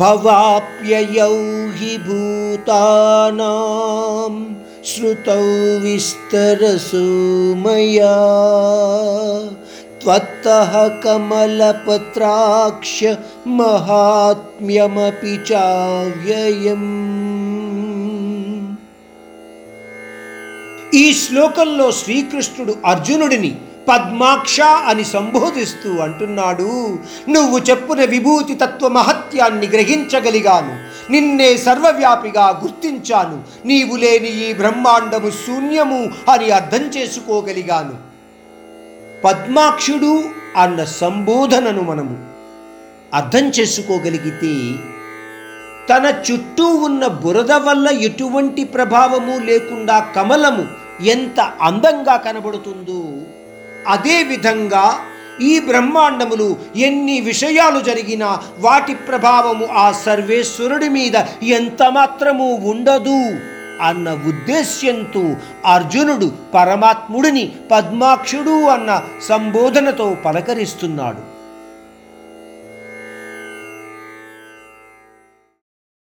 భవాప్యయౌ హి భూతానాం श्रुतौ विस्तरसो मया त्वत्तः कमलपत्राक्ष महात्म्यमपि चाव्ययम् ఈ శ్లోకంలో శ్రీకృష్ణుడు అర్జునుడిని పద్మాక్ష అని సంబోధిస్తూ అంటున్నాడు. నువ్వు చెప్పున విభూతి తత్వ మహత్యాన్ని గ్రహించగలిగాను. నిన్నే సర్వవ్యాపిగా గుర్తించాను. నీవు లేని ఈ బ్రహ్మాండము శూన్యము అని అర్థం చేసుకోగలిగాను. పద్మాక్షుడు అన్న సంబోధనను మనము అర్థం చేసుకోగలిగితే తన చుట్టూ ఉన్న బురద వల్ల ఎటువంటి ప్రభావము లేకుండా కమలము ఎంత అందంగా కనబడుతుందో అదేవిధంగా ఈ బ్రహ్మాండములు ఎన్ని విషయాలు జరిగినా వాటి ప్రభావము ఆ సర్వేశ్వరుడి మీద ఎంత మాత్రము ఉండదు అన్న ఉద్దేశ్యంతో అర్జునుడు పరమాత్ముడిని పద్మాక్షుడు అన్న సంబోధనతో పలకరిస్తున్నాడు.